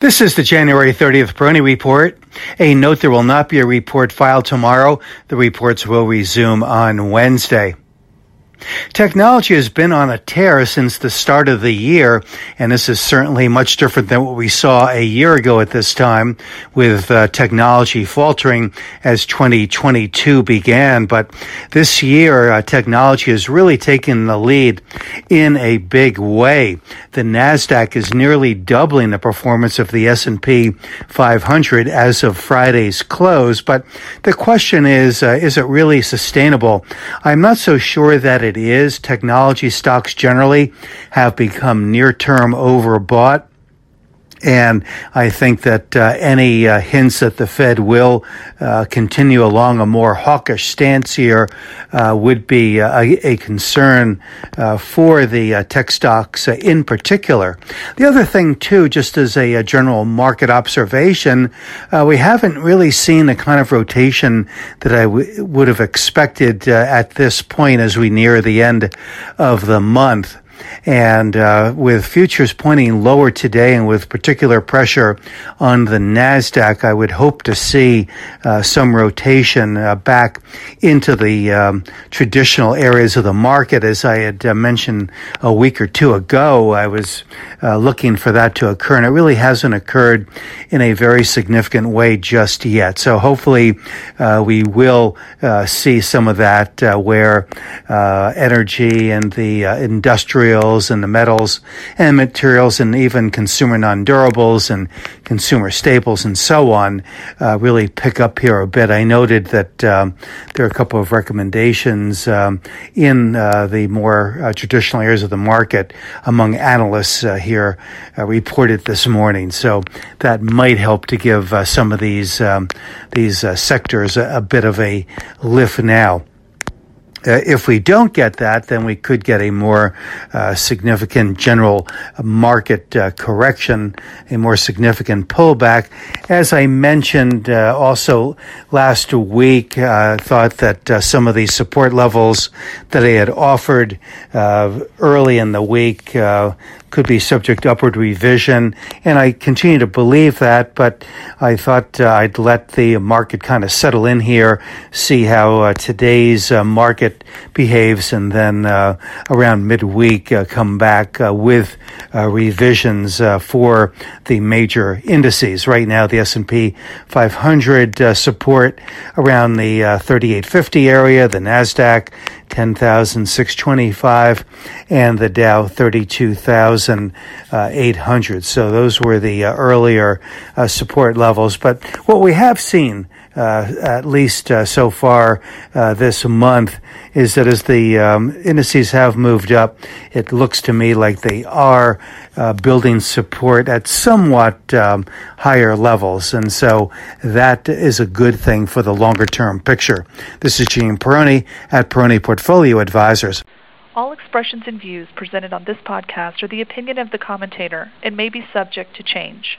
This is the January 30th Peroni Report. A note there will not be a report filed tomorrow. The reports will resume on Wednesday. Technology has been on a tear since the start of the year, and this is certainly much different than what we saw a year ago at this time with uh, technology faltering as 2022 began. But this year, uh, technology has really taken the lead in a big way. The Nasdaq is nearly doubling the performance of the S&P 500 as of Friday's close. But the question is, uh, is it really sustainable? I'm not so sure that it it is. Technology stocks generally have become near term overbought. And I think that uh, any uh, hints that the Fed will uh, continue along a more hawkish stance here uh, would be uh, a, a, concern uh, for the tech stocks in particular. The other thing, too, just as a, a general market observation, we haven't really seen the kind of rotation that I w- would have expected at this point as we near the end of the month. And uh, with futures pointing lower today and with particular pressure on the NASDAQ, I would hope to see uh, some rotation uh, back into the um, traditional areas of the market. As I had uh, mentioned a week or two ago, I was uh, looking for that to occur, and it really hasn't occurred in a very significant way just yet. So hopefully, uh, we will see some of that where energy and the industrial materials and the metals and materials and even consumer non-durables and consumer staples and so on uh, really pick up here a bit. I noted that um, there are a couple of recommendations um, in uh, the more uh, traditional areas of the market among analysts uh, here uh, reported this morning. So that might help to give uh, some of these um, these sectors a, a bit of a lift now. Uh, if we don't get that, then we could get a more uh, significant general market uh, correction, a more significant pullback. As I mentioned uh, also last week, I uh, thought that some of the support levels that I had offered early in the week could be subject to upward revision, and I continue to believe that. But I thought uh, I'd let the market kind of settle in here, see how uh, today's uh, market behaves, and then uh, around midweek uh, come back uh, with revisions for the major indices. Right now, the S and P 500 support around the 3850 area, the Nasdaq 10,625 and the Dow 32,800. So those were the uh, earlier uh, support levels. But what we have seen uh, at least uh, so far uh, this month, is that as the um, indices have moved up, it looks to me like they are uh, building support at somewhat um, higher levels. And so that is a good thing for the longer term picture. This is Gene Peroni at Peroni Portfolio Advisors. All expressions and views presented on this podcast are the opinion of the commentator and may be subject to change.